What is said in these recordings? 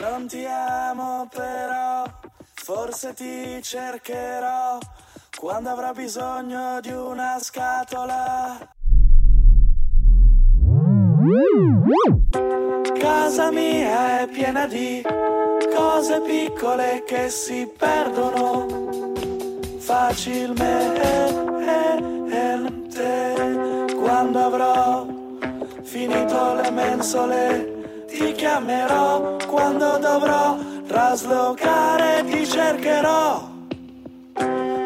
Non ti amo però, forse ti cercherò quando avrò bisogno di una scatola. Casa mia è piena di cose piccole che si perdono facilmente. Quando avrò finito le mensole, ti chiamerò. Quando dovrò traslocare, ti cercherò.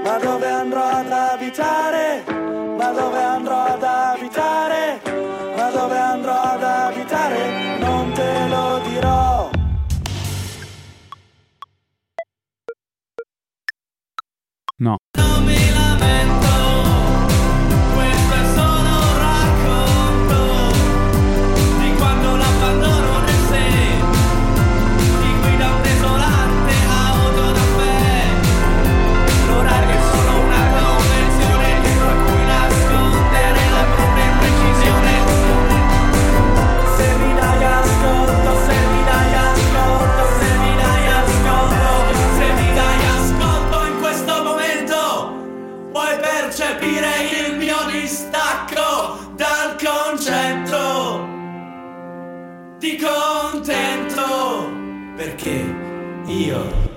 Ma dove andrò ad abitare? Ma dove andrò ad abitare? Contento perché io